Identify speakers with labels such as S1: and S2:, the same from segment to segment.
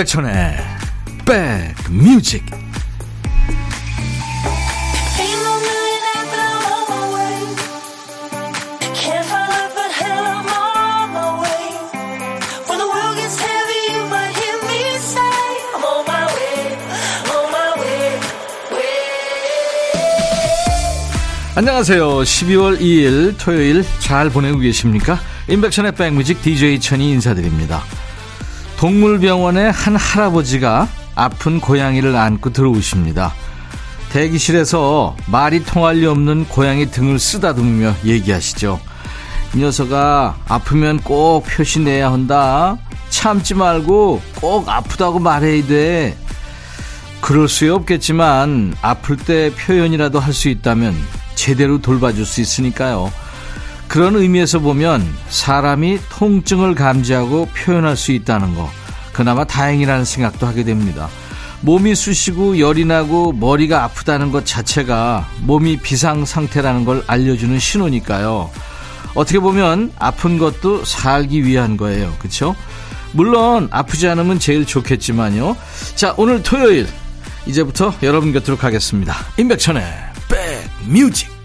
S1: 임백천의 백뮤직 안녕하세요. 12월 2일 토요일 잘 보내고 계십니까? 임백천의 백뮤직 DJ 천이 인사드립니다. 동물병원에 한 할아버지가 아픈 고양이를 안고 들어오십니다. 대기실에서 말이 통할 리 없는 고양이 등을 쓰다듬으며 얘기하시죠. 이 녀석아, 아프면 꼭 표시 내야 한다. 참지 말고 꼭 아프다고 말해야 돼. 그럴 수 없겠지만, 아플 때 표현이라도 할 수 있다면 제대로 돌봐줄 수 있으니까요. 그런 의미에서 보면 사람이 통증을 감지하고 표현할 수 있다는 거 그나마 다행이라는 생각도 하게 됩니다. 몸이 쑤시고 열이 나고 머리가 아프다는 것 자체가 몸이 비상 상태라는 걸 알려주는 신호니까요. 어떻게 보면 아픈 것도 살기 위한 거예요. 그렇죠? 물론 아프지 않으면 제일 좋겠지만요. 자, 오늘 토요일 이제부터 여러분 곁으로 가겠습니다. 임백천의 백뮤직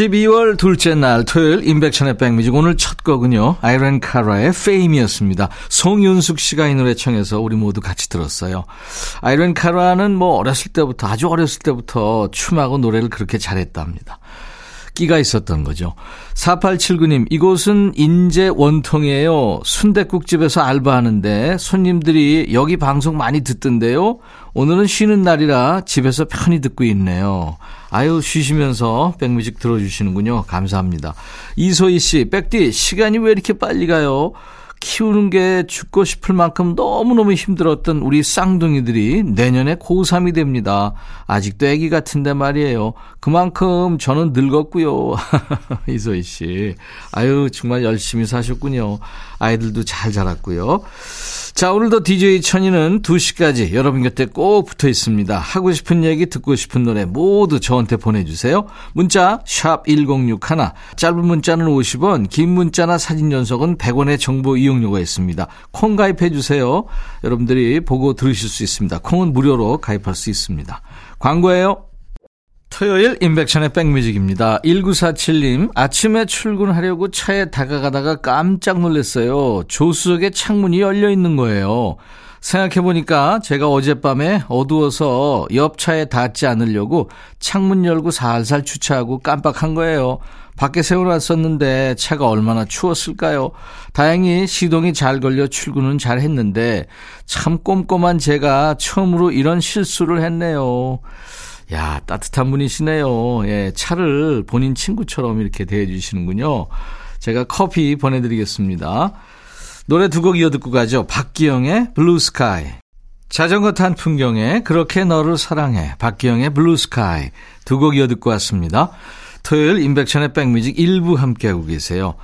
S1: 12월 둘째 날 토요일 인백션의 백뮤직 오늘 첫 곡은요. 아이런 카라의 페임이었습니다. 송윤숙 씨가 이 노래 청해서 우리 모두 같이 들었어요. 아이런 카라는 뭐 어렸을 때부터 아주 어렸을 때부터 춤하고 노래를 그렇게 잘했답니다. 끼가 있었던 거죠. 4879님, 이곳은 인제 원통이에요. 순대국집에서 알바하는데 손님들이 여기 방송 많이 듣던데요. 오늘은 쉬는 날이라 집에서 편히 듣고 있네요. 아유, 쉬시면서 백뮤직 들어주시는군요. 감사합니다. 이소희 씨, 백디, 시간이 왜 이렇게 빨리 가요? 키우는 게 죽고 싶을 만큼 너무너무 힘들었던 우리 쌍둥이들이 내년에 고3이 됩니다. 아직도 애기 같은데 말이에요. 그만큼 저는 늙었고요. 이소희 씨. 아유, 정말 열심히 사셨군요. 아이들도 잘 자랐고요. 자, 오늘도 DJ 천이는 2시까지 여러분 곁에 꼭 붙어 있습니다. 하고 싶은 얘기, 듣고 싶은 노래 모두 저한테 보내주세요. 문자, 샵 1061. 짧은 문자는 50원, 긴 문자나 사진 연속은 100원의 정보 이용료가 있습니다. 콩 가입해주세요. 여러분들이 보고 들으실 수 있습니다. 콩은 무료로 가입할 수 있습니다. 광고예요. 토요일 인백션의 백뮤직입니다. 1947님, 아침에 출근하려고 차에 다가가다가 깜짝 놀랐어요. 조수석에 창문이 열려 있는 거예요. 생각해보니까 제가 어젯밤에 어두워서 옆 차에 닿지 않으려고 창문 열고 살살 주차하고 깜빡한 거예요. 밖에 세워놨었는데 차가 얼마나 추웠을까요? 다행히 시동이 잘 걸려 출근은 잘 했는데 참 꼼꼼한 제가 처음으로 이런 실수를 했네요. 야, 따뜻한 분이시네요. 예, 차를 본인 친구처럼 이렇게 대해주시는군요. 제가 커피 보내드리겠습니다. 노래 두 곡 이어 듣고 가죠. 박기영의 Blue Sky. 자전거 탄 풍경에 그렇게 너를 사랑해. 박기영의 Blue Sky. 두 곡 이어 듣고 왔습니다. 토요일 인백션의 백뮤직 일부 함께하고 계세요.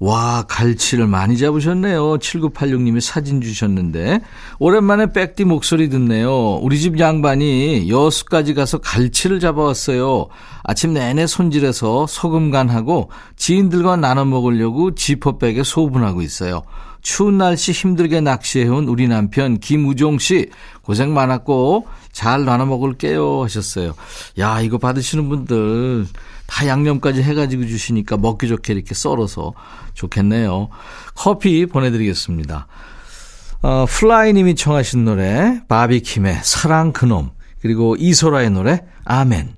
S1: 와, 갈치를 많이 잡으셨네요. 7986님이 사진 주셨는데. 오랜만에 백디 목소리 듣네요. 우리 집 양반이 여수까지 가서 갈치를 잡아왔어요. 아침 내내 손질해서 소금 간하고 지인들과 나눠 먹으려고 지퍼백에 소분하고 있어요. 추운 날씨 힘들게 낚시해온 우리 남편 김우종 씨 고생 많았고 잘 나눠 먹을게요 하셨어요. 야, 이거 받으시는 분들 다 양념까지 해가지고 주시니까 먹기 좋게 이렇게 썰어서 좋겠네요. 커피 보내드리겠습니다. 어, 플라이님이 청하신 노래 바비킴의 사랑 그놈 그리고 이소라의 노래 아멘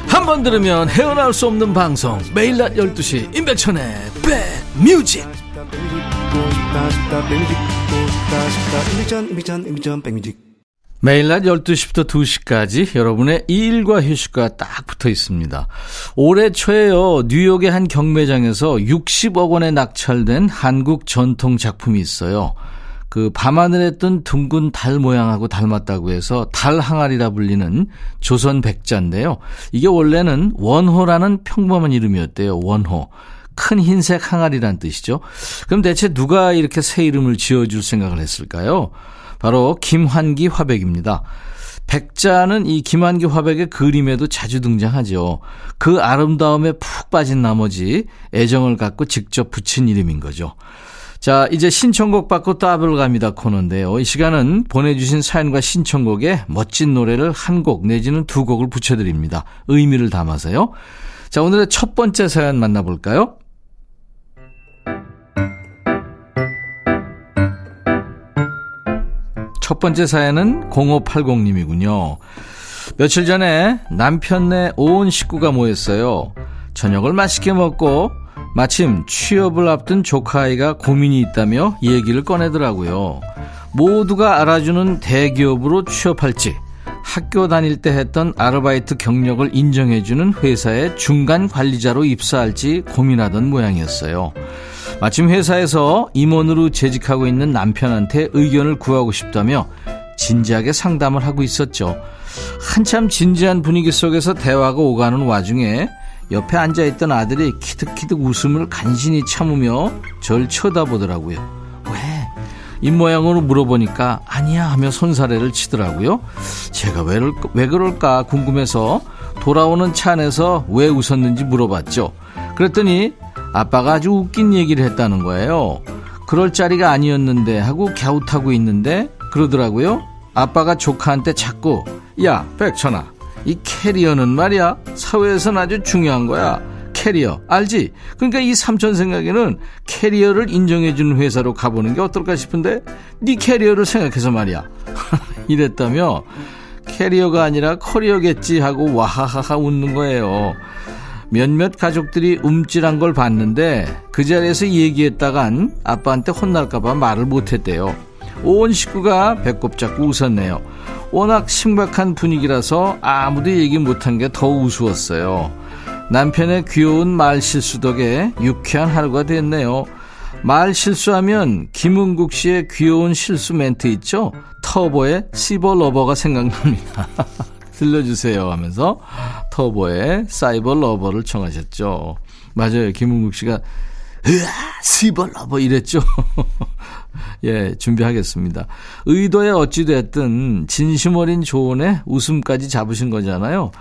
S1: 한 번 들으면 헤어나올 수 없는 방송 매일 낮 12시 임백천의 백뮤직 매일 낮 12시부터 2시까지 여러분의 일과 휴식과 딱 붙어 있습니다. 올해 초에요, 뉴욕의 한 경매장에서 60억 원에 낙찰된 한국 전통 작품이 있어요. 그 밤하늘에 뜬 둥근 달 모양하고 닮았다고 해서 달 항아리라 불리는 조선 백자인데요. 이게 원래는 원호라는 평범한 이름이었대요. 원호. 큰 흰색 항아리란 뜻이죠. 그럼 대체 누가 이렇게 새 이름을 지어줄 생각을 했을까요? 바로 김환기 화백입니다. 백자는 이 김환기 화백의 그림에도 자주 등장하죠. 그 아름다움에 푹 빠진 나머지 애정을 갖고 직접 붙인 이름인 거죠. 자, 이제 신청곡 받고 따블 갑니다 코너인데요. 이 시간은 보내주신 사연과 신청곡에 멋진 노래를 한 곡 내지는 두 곡을 붙여드립니다. 의미를 담아서요. 자, 오늘의 첫 번째 사연 만나볼까요? 첫 번째 사연은 0580님이군요. 며칠 전에 남편네 온 식구가 모였어요. 저녁을 맛있게 먹고 마침 취업을 앞둔 조카아이가 고민이 있다며 얘기를 꺼내더라고요. 모두가 알아주는 대기업으로 취업할지 학교 다닐 때 했던 아르바이트 경력을 인정해주는 회사의 중간 관리자로 입사할지 고민하던 모양이었어요. 마침 회사에서 임원으로 재직하고 있는 남편한테 의견을 구하고 싶다며 진지하게 상담을 하고 있었죠. 한참 진지한 분위기 속에서 대화가 오가는 와중에 옆에 앉아있던 아들이 키득키득 웃음을 간신히 참으며 절 쳐다보더라고요. 왜? 입모양으로 물어보니까 아니야 하며 손사래를 치더라고요. 제가 왜, 왜 그럴까 궁금해서 돌아오는 차 안에서 왜 웃었는지 물어봤죠. 그랬더니 아빠가 아주 웃긴 얘기를 했다는 거예요. 그럴 자리가 아니었는데 하고 갸웃하고 있는데 그러더라고요. 아빠가 조카한테 자꾸 야 백천아 이 캐리어는 말이야 사회에선 아주 중요한 거야. 캐리어 알지? 그러니까 이 삼촌 생각에는 캐리어를 인정해주는 회사로 가보는 게 어떨까 싶은데 네 캐리어를 생각해서 말이야. 이랬다며 캐리어가 아니라 커리어겠지 하고 와하하하 웃는 거예요. 몇몇 가족들이 움찔한 걸 봤는데 그 자리에서 얘기했다간 아빠한테 혼날까봐 말을 못했대요. 온 식구가 배꼽 잡고 웃었네요. 워낙 심각한 분위기라서 아무도 얘기 못한 게 더 우스웠어요. 남편의 귀여운 말 실수 덕에 유쾌한 하루가 됐네요. 말 실수하면 김은국 씨의 귀여운 실수 멘트 있죠? 터보의 시버 Lover가 생각납니다. 들려주세요 하면서 터보의 Cyber Lover를 청하셨죠. 맞아요. 김은국 씨가 으아 시버 Lover 이랬죠. 예, 준비하겠습니다. 의도에 어찌됐든 진심 어린 조언에 웃음까지 잡으신 거잖아요.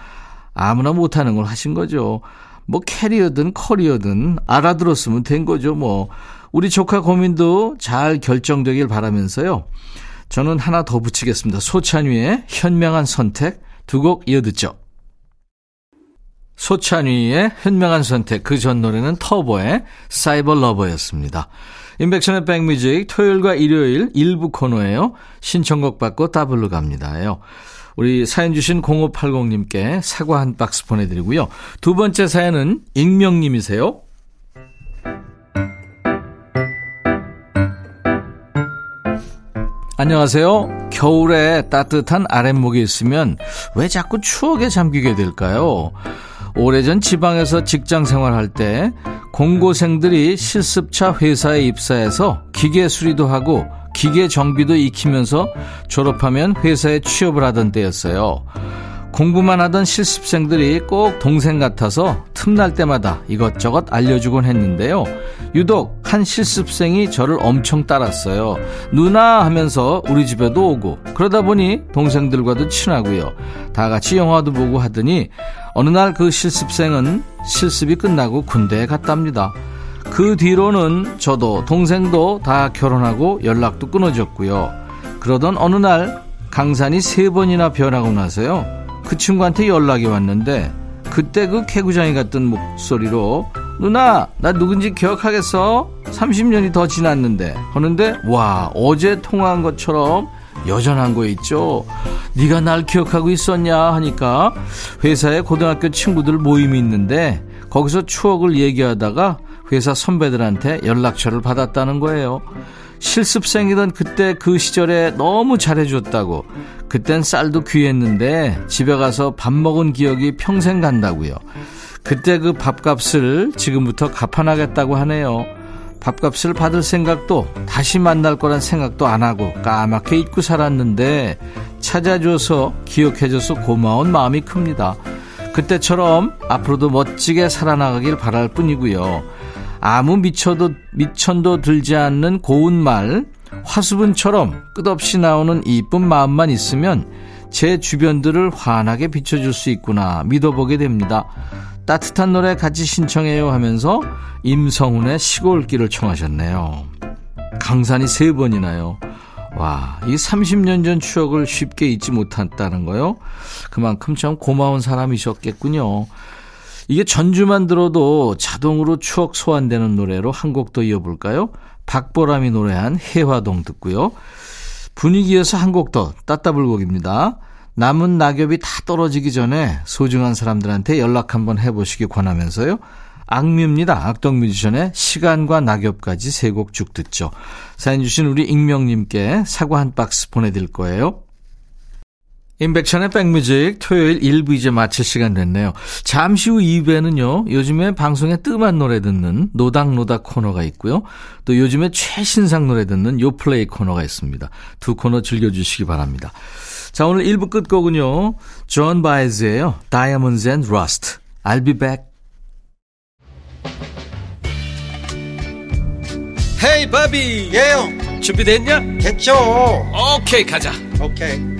S1: 아무나 못하는 걸 하신 거죠. 뭐 캐리어든 커리어든 알아들었으면 된 거죠. 뭐 우리 조카 고민도 잘 결정되길 바라면서요. 저는 하나 더 붙이겠습니다. 소찬휘의 현명한 선택 두 곡 이어 듣죠. 소찬휘의 현명한 선택 그 전 노래는 터보의 Cyber Lover였습니다. 임백천의 백뮤직 토요일과 일요일 일부 코너예요. 신청곡 받고 더블로 갑니다요. 우리 사연 주신 0580님께 사과 한 박스 보내드리고요. 두 번째 사연은 익명님이세요. 안녕하세요. 겨울에 따뜻한 아랫목에 있으면 왜 자꾸 추억에 잠기게 될까요? 오래전 지방에서 직장 생활할 때 공고생들이 실습차 회사에 입사해서 기계 수리도 하고 기계 정비도 익히면서 졸업하면 회사에 취업을 하던 때였어요. 공부만 하던 실습생들이 꼭 동생 같아서 틈날 때마다 이것저것 알려주곤 했는데요. 유독 한 실습생이 저를 엄청 따랐어요. 누나 하면서 우리 집에도 오고 그러다 보니 동생들과도 친하고요. 다 같이 영화도 보고 하더니 어느 날 그 실습생은 실습이 끝나고 군대에 갔답니다. 그 뒤로는 저도 동생도 다 결혼하고 연락도 끊어졌고요. 그러던 어느 날 강산이 세 번이나 변하고 나서요. 그 친구한테 연락이 왔는데 그때 그 개구장이 같던 목소리로 누나 나 누군지 기억하겠어? 30년이 더 지났는데 하는데 와 어제 통화한 것처럼 여전한 거 있죠. 네가 날 기억하고 있었냐 하니까 회사에 고등학교 친구들 모임이 있는데 거기서 추억을 얘기하다가 회사 선배들한테 연락처를 받았다는 거예요. 실습생이던 그때 그 시절에 너무 잘해줬다고. 그땐 쌀도 귀했는데 집에 가서 밥 먹은 기억이 평생 간다고요. 그때 그 밥값을 지금부터 갚아나겠다고 하네요. 밥값을 받을 생각도 다시 만날 거란 생각도 안 하고 까맣게 잊고 살았는데 찾아줘서 기억해줘서 고마운 마음이 큽니다. 그때처럼 앞으로도 멋지게 살아나가길 바랄 뿐이고요. 아무 미쳐도 미천도 들지 않는 고운 말, 화수분처럼 끝없이 나오는 이쁜 마음만 있으면 제 주변들을 환하게 비춰줄 수 있구나 믿어보게 됩니다. 따뜻한 노래 같이 신청해요 하면서 임성훈의 시골길을 청하셨네요. 강산이 세 번이나요. 와, 이 30년 전 추억을 쉽게 잊지 못했다는 거요. 그만큼 참 고마운 사람이셨겠군요. 이게 전주만 들어도 자동으로 추억 소환되는 노래로 한 곡 더 이어볼까요? 박보람이 노래한 해화동 듣고요. 분위기에서 한 곡 더 따따블곡입니다. 남은 낙엽이 다 떨어지기 전에 소중한 사람들한테 연락 한번 해보시기 권하면서요. 악뮤입니다. 악동 뮤지션의 시간과 낙엽까지 세 곡 쭉 듣죠. 사연 주신 우리 익명님께 사과 한 박스 보내드릴 거예요. 임백천의 백뮤직 토요일 1부 이제 마칠 시간 됐네요. 잠시 후 2부에는요. 요즘에 방송에 뜸한 노래 듣는 노닥노닥 코너가 있고요. 또 요즘에 최신상 노래 듣는 요플레이 코너가 있습니다. 두 코너 즐겨주시기 바랍니다. 자 오늘 1부 끝곡은요. 존 바에즈예요. Diamonds and Rust. I'll be back. Hey 바비
S2: 예 형
S1: 준비됐냐?
S2: 됐죠
S1: 오케이 가자
S2: 오케이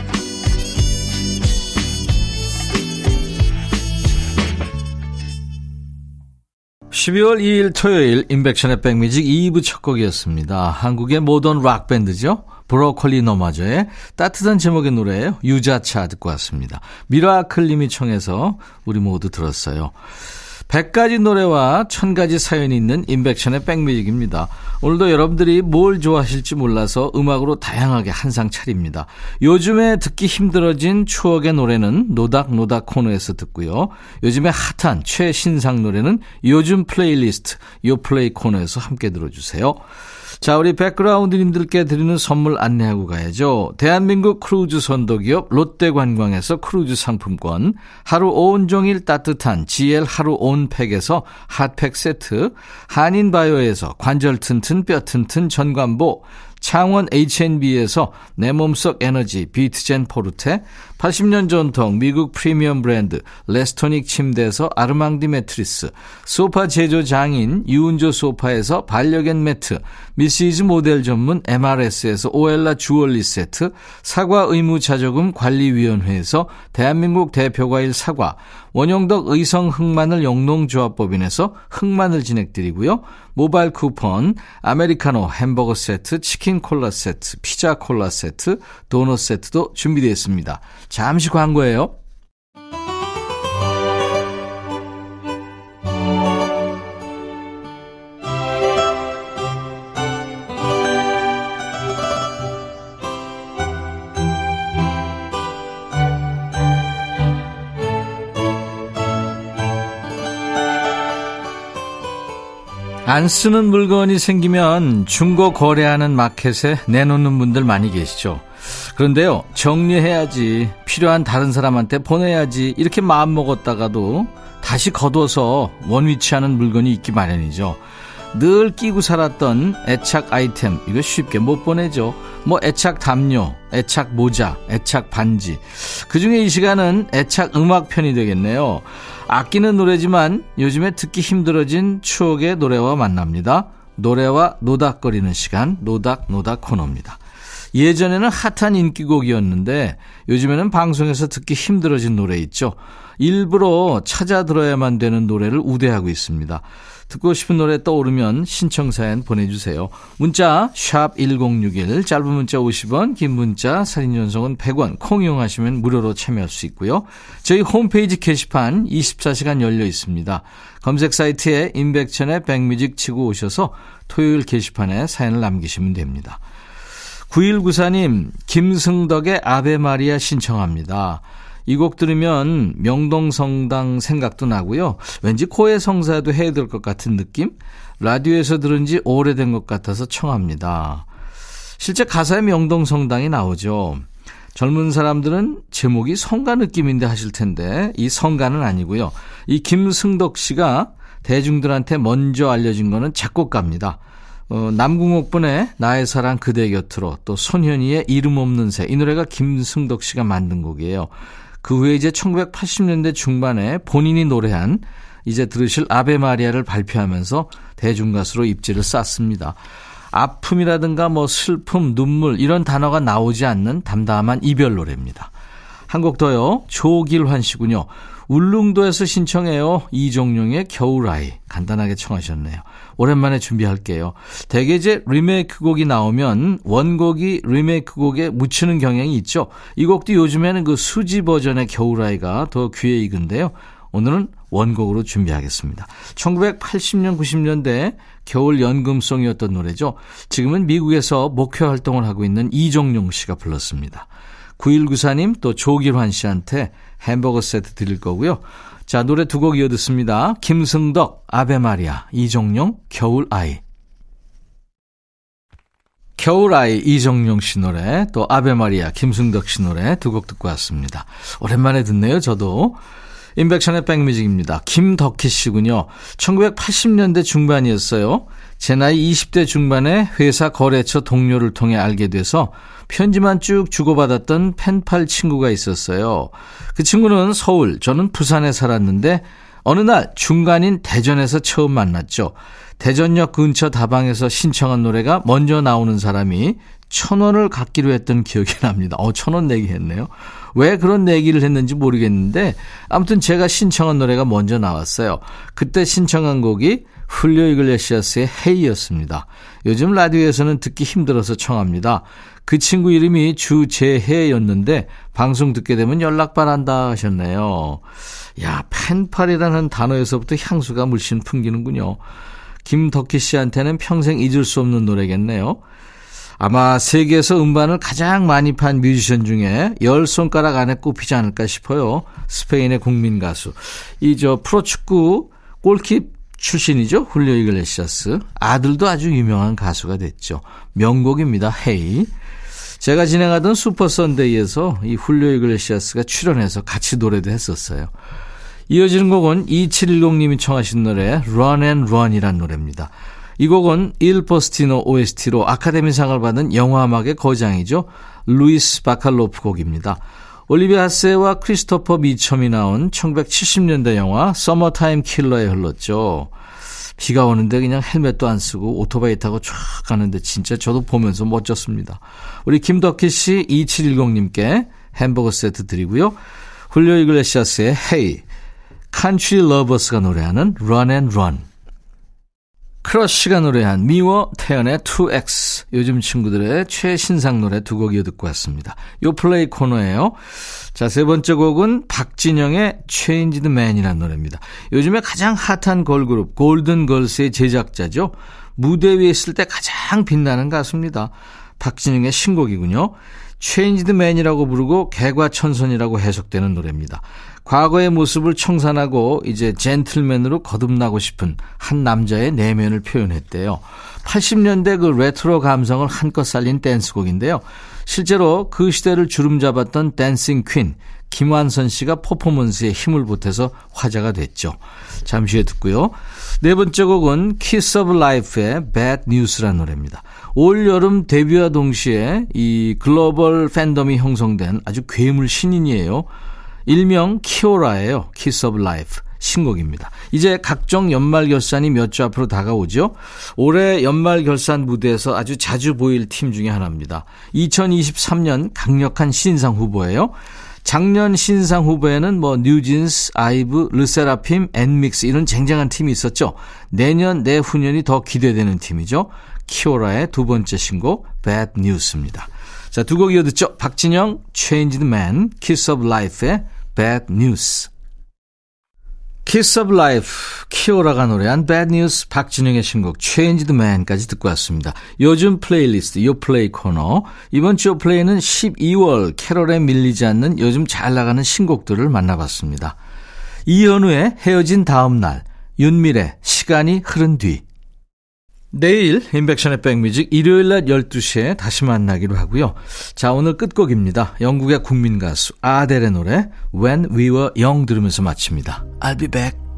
S1: 12월 2일 토요일 임백천의 백뮤직 2부 첫 곡이었습니다. 한국의 모던 락 밴드죠. 브로콜리 너마저의 따뜻한 제목의 노래예요. 유자차 듣고 왔습니다. 미라클님이 청해서 우리 모두 들었어요. 100가지 노래와 1000가지 사연이 있는 임백천의 백뮤직입니다. 오늘도 여러분들이 뭘 좋아하실지 몰라서 음악으로 다양하게 한상 차립니다. 요즘에 듣기 힘들어진 추억의 노래는 노닥노닥 코너에서 듣고요. 요즘에 핫한 최신상 노래는 요즘 플레이리스트 요플레이 코너에서 함께 들어주세요. 자, 우리 백그라운드님들께 드리는 선물 안내하고 가야죠. 대한민국 크루즈 선도기업 롯데관광에서 크루즈 상품권, 하루 온종일 따뜻한 GL 하루 온 팩에서 핫팩 세트, 한인바이오에서 관절 튼튼 뼈 튼튼 전관보, 창원 H&B에서 내 몸속 에너지 비트젠 포르테, 80년 전통 미국 프리미엄 브랜드 레스토닉 침대에서 아르망디 매트리스, 소파 제조 장인 유운조 소파에서 반려견 매트, 미시즈 모델 전문 MRS에서 오엘라 주얼리 세트, 사과 의무 자조금 관리위원회에서 대한민국 대표과일 사과, 원용덕 의성 흑마늘 영농조합법인에서 흑마늘 진액 드리고요. 모바일 쿠폰, 아메리카노 햄버거 세트, 치킨 콜라 세트, 피자 콜라 세트, 도넛 세트도 준비되어 있습니다. 잠시 광고예요. 안 쓰는 물건이 생기면 중고 거래하는 마켓에 내놓는 분들 많이 계시죠. 그런데요, 정리해야지, 필요한 다른 사람한테 보내야지, 이렇게 마음 먹었다가도 다시 걷어서 원위치하는 물건이 있기 마련이죠. 늘 끼고 살았던 애착 아이템, 이거 쉽게 못 보내죠. 뭐 애착 담요, 애착 모자, 애착 반지. 그 중에 이 시간은 애착 음악 편이 되겠네요. 아끼는 노래지만 요즘에 듣기 힘들어진 추억의 노래와 만납니다. 노래와 노닥거리는 시간, 노닥노닥 코너입니다. 예전에는 핫한 인기곡이었는데 요즘에는 방송에서 듣기 힘들어진 노래 있죠. 일부러 찾아 들어야만 되는 노래를 우대하고 있습니다. 듣고 싶은 노래 떠오르면 신청사연 보내주세요. 문자 1061, 짧은 문자 50원, 긴 문자 사진 전송은 100원, 콩 이용하시면 무료로 참여할 수 있고요. 저희 홈페이지 게시판 24시간 열려 있습니다. 검색 사이트에 임백천의 백뮤직 치고 오셔서 토요일 게시판에 사연을 남기시면 됩니다. 9194님, 김승덕의 아베 마리아 신청합니다. 이 곡 들으면 명동성당 생각도 나고요. 왠지 코에 성사도 해야 될 것 같은 느낌? 라디오에서 들은 지 오래된 것 같아서 청합니다. 실제 가사에 명동성당이 나오죠. 젊은 사람들은 제목이 성가 느낌인데 하실 텐데 이 성가는 아니고요. 이 김승덕 씨가 대중들한테 먼저 알려진 거는 작곡가입니다. 어, 남궁옥분의 나의 사랑 그대 곁으로 또 손현이의 이름 없는 새 이 노래가 김승덕 씨가 만든 곡이에요. 그 후에 이제 1980년대 중반에 본인이 노래한 이제 들으실 아베 마리아를 발표하면서 대중가수로 입지를 쌌습니다. 아픔이라든가 뭐 슬픔, 눈물 이런 단어가 나오지 않는 담담한 이별 노래입니다. 한 곡 더요. 조길환 씨군요. 울릉도에서 신청해요. 이종용의 겨울아이. 간단하게 청하셨네요. 오랜만에 준비할게요. 대개 이제 리메이크 곡이 나오면 원곡이 리메이크 곡에 묻히는 경향이 있죠. 이 곡도 요즘에는 그 수지 버전의 겨울아이가 더 귀에 익은데요. 오늘은 원곡으로 준비하겠습니다. 1980년, 90년대 겨울 연금송이었던 노래죠. 지금은 미국에서 목회 활동을 하고 있는 이종용 씨가 불렀습니다. 9194님 또 조길환 씨한테 햄버거 세트 드릴 거고요. 자, 노래 두 곡 이어 듣습니다. 김승덕, 아베마리아, 이종용, 겨울아이. 겨울아이, 이정용 씨 노래, 또 아베마리아, 김승덕 씨 노래 두 곡 듣고 왔습니다. 오랜만에 듣네요, 저도. 인백션의 백뮤직입니다. 김덕희 씨군요. 1980년대 중반이었어요. 제 나이 20대 중반에 회사 거래처 동료를 통해 알게 돼서 편지만 쭉 주고받았던 펜팔 친구가 있었어요. 그 친구는 서울, 저는 부산에 살았는데 어느 날 중간인 대전에서 처음 만났죠. 대전역 근처 다방에서 신청한 노래가 먼저 나오는 사람이 천 원을 갖기로 했던 기억이 납니다. 어, 천 원 내기 했네요. 왜 그런 내기를 했는지 모르겠는데 아무튼 제가 신청한 노래가 먼저 나왔어요. 그때 신청한 곡이 훌리오 이글레시아스의 헤이였습니다. 요즘 라디오에서는 듣기 힘들어서 청합니다. 그 친구 이름이 주재혜였는데 방송 듣게 되면 연락 바란다 하셨네요. 야, 펜팔이라는 단어에서부터 향수가 물씬 풍기는군요. 김덕희 씨한테는 평생 잊을 수 없는 노래겠네요. 아마 세계에서 음반을 가장 많이 판 뮤지션 중에 열 손가락 안에 꼽히지 않을까 싶어요. 스페인의 국민 가수. 이 저 프로축구 골키퍼 출신이죠. 훌리오 이글레시아스. 아들도 아주 유명한 가수가 됐죠. 명곡입니다. Hey. 제가 진행하던 슈퍼 선데이에서 이 훌리오 이글레시아스가 출연해서 같이 노래도 했었어요. 이어지는 곡은 2710님이 청하신 노래 Run and Run이란 노래입니다. 이 곡은 Il Postino OST로 아카데미상을 받은 영화음악의 거장이죠. 루이스 바칼로프 곡입니다. 올리비아 핫세와 크리스토퍼 미첨이 나온 1970년대 영화 Summertime Killer에 흘렀죠. 비가 오는데 그냥 헬멧도 안 쓰고 오토바이 타고 쫙 가는데 진짜 저도 보면서 멋졌습니다. 우리 김덕희 씨 2710님께 햄버거 세트 드리고요. 훌리오 이글레시아스의 Hey, Country Lovers가 노래하는 Run and Run. 크러쉬가 노래한 미워 태연의 2X 요즘 친구들의 최신상 노래 두 곡 이어 듣고 왔습니다. 요 플레이 코너예요. 자, 세 번째 곡은 박진영의 Changed Man이라는 노래입니다. 요즘에 가장 핫한 걸그룹 골든 걸스의 제작자죠. 무대 위에 있을 때 가장 빛나는 가수입니다. 박진영의 신곡이군요. Changed Man이라고 부르고 개과천선이라고 해석되는 노래입니다. 과거의 모습을 청산하고 이제 젠틀맨으로 거듭나고 싶은 한 남자의 내면을 표현했대요. 80년대 그 레트로 감성을 한껏 살린 댄스곡인데요. 실제로 그 시대를 주름잡았던 dancing queen 김완선 씨가 퍼포먼스에 힘을 보태서 화제가 됐죠. 잠시 후에 듣고요. 네 번째 곡은 Kiss of Life의 Bad News라는 노래입니다. 올 여름 데뷔와 동시에 이 글로벌 팬덤이 형성된 아주 괴물 신인이에요. 일명 키오프예요. 키스 오브 라이프. 신곡입니다. 이제 각종 연말 결산이 몇 주 앞으로 다가오죠. 올해 연말 결산 무대에서 아주 자주 보일 팀 중에 하나입니다. 2023년 강력한 신인상 후보예요. 작년 신인상 후보에는 뭐 뉴진스, 아이브, 르세라핌, 엔믹스 이런 쟁쟁한 팀이 있었죠. 내년 내후년이 더 기대되는 팀이죠. 키오프의 두 번째 신곡 Bad News입니다. 자, 두 곡 이어 듣죠. 박진영, Changed Man, Kiss of Life의 Bad News. Kiss of Life, 키오프가 노래한 Bad News, 박진영의 신곡 Changed Man까지 듣고 왔습니다. 요즘 플레이리스트, 요 플레이 코너. 이번 주 플레이는 12월 캐롤에 밀리지 않는 요즘 잘 나가는 신곡들을 만나봤습니다. 이현우의 헤어진 다음 날, 윤미래, 시간이 흐른 뒤. 내일 임백천의 백뮤직 일요일 낮 12시에 다시 만나기로 하고요. 자, 오늘 끝곡입니다. 영국의 국민 가수 아델의 노래 When We Were Young 들으면서 마칩니다. I'll be back.